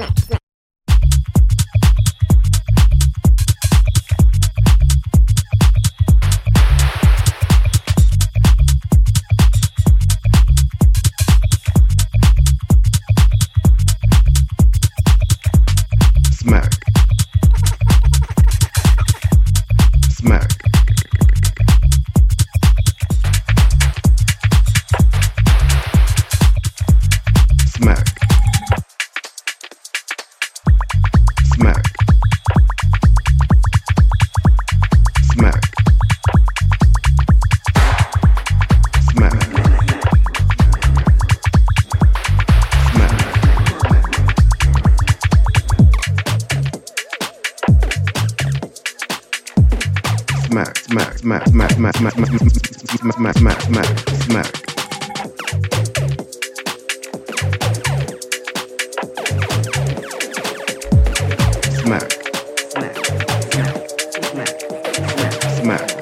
Snap. Mac.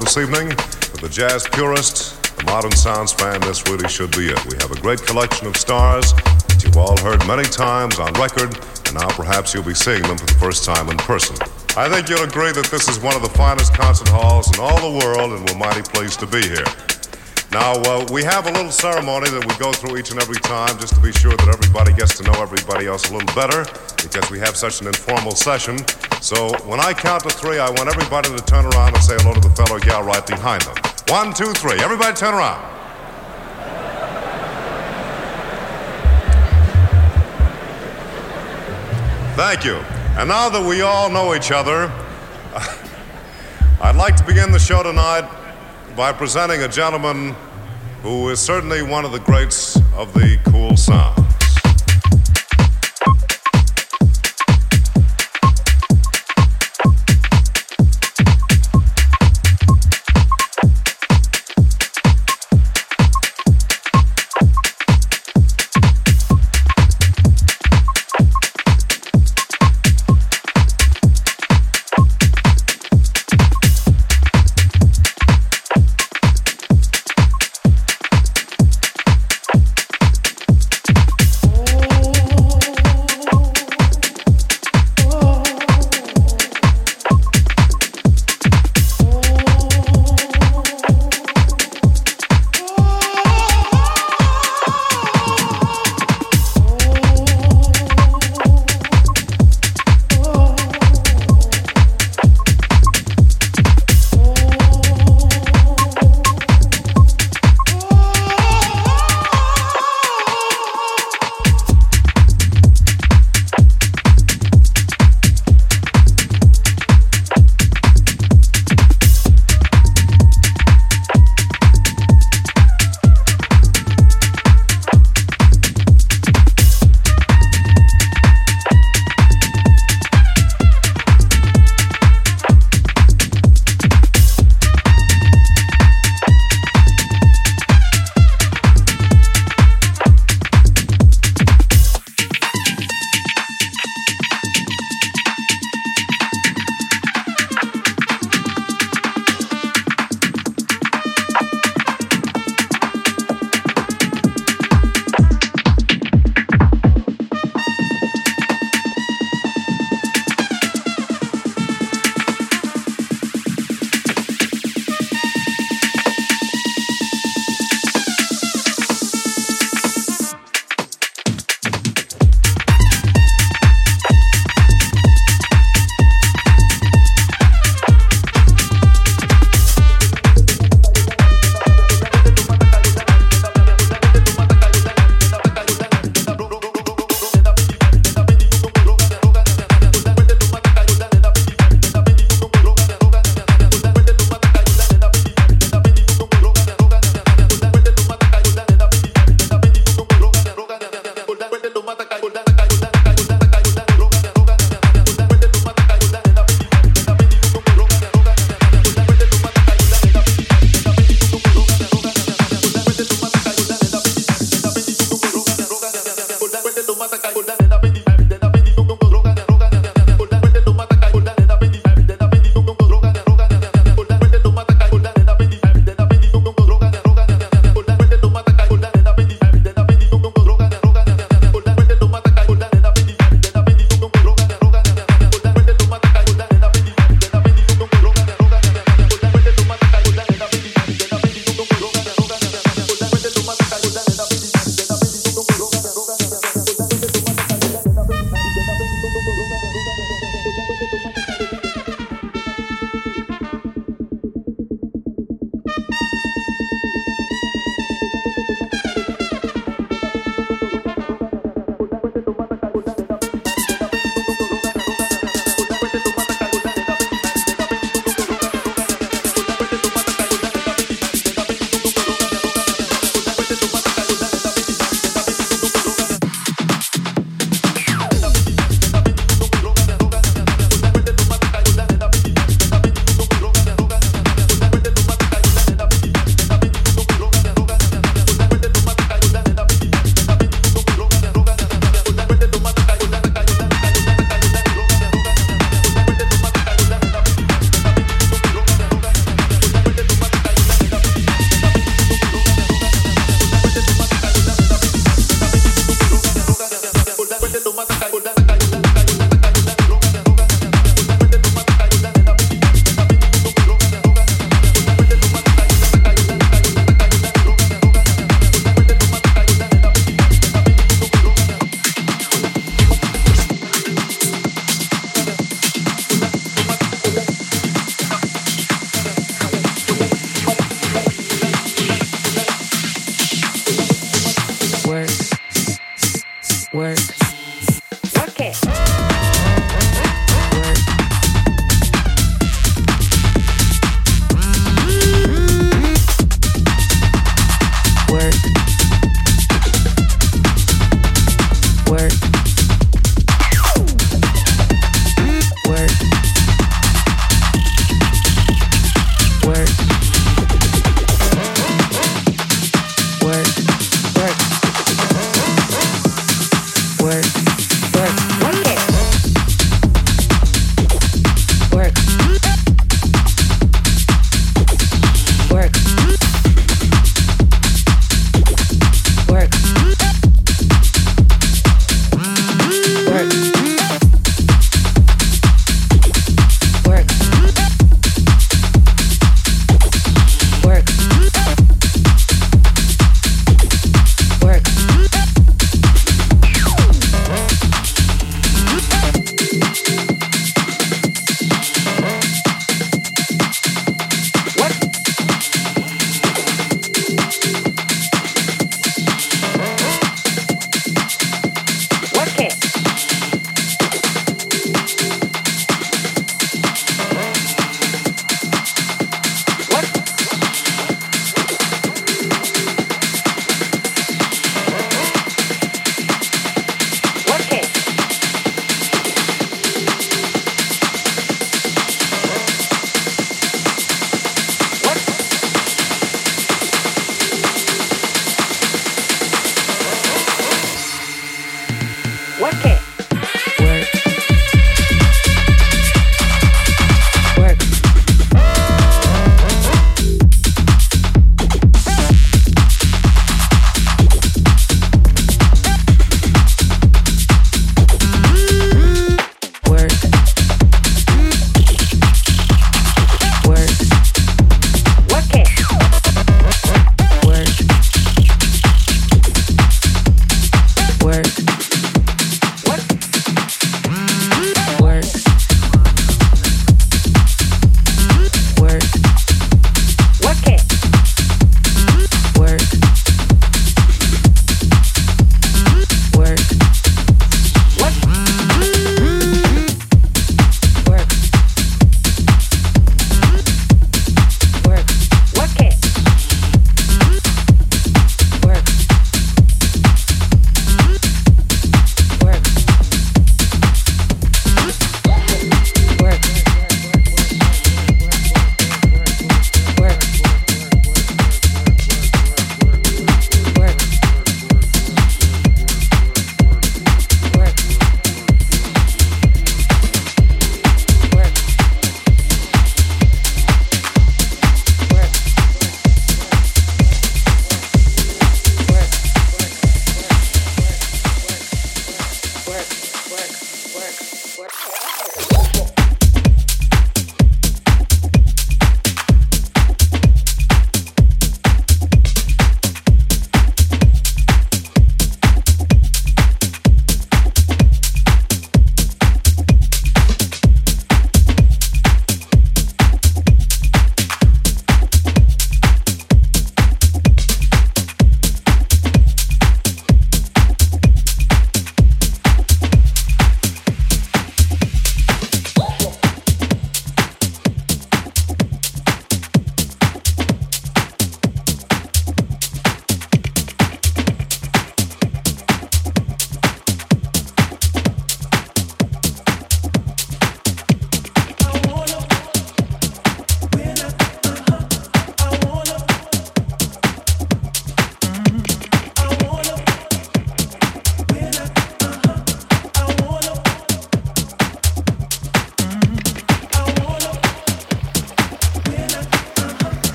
This evening. For the jazz purist, the modern sounds fan, this really should be it. We have a great collection of stars that you've all heard many times on record, and now perhaps you'll be seeing them for the first time in person. I think you'll agree that this is one of the finest concert halls in all the world, and we're mighty pleased to be here. Now, uh, we have a little ceremony that we go through each and every time just to be sure that everybody gets to know everybody else a little better because we have such an informal session. So when I count to three, I want everybody to turn around and say hello to the fellow gal right behind them. One, two, three. Everybody turn around. Thank you. And now that we all know each other, I'd like to begin the show tonight by presenting a gentleman who is certainly one of the greats of the cool sound.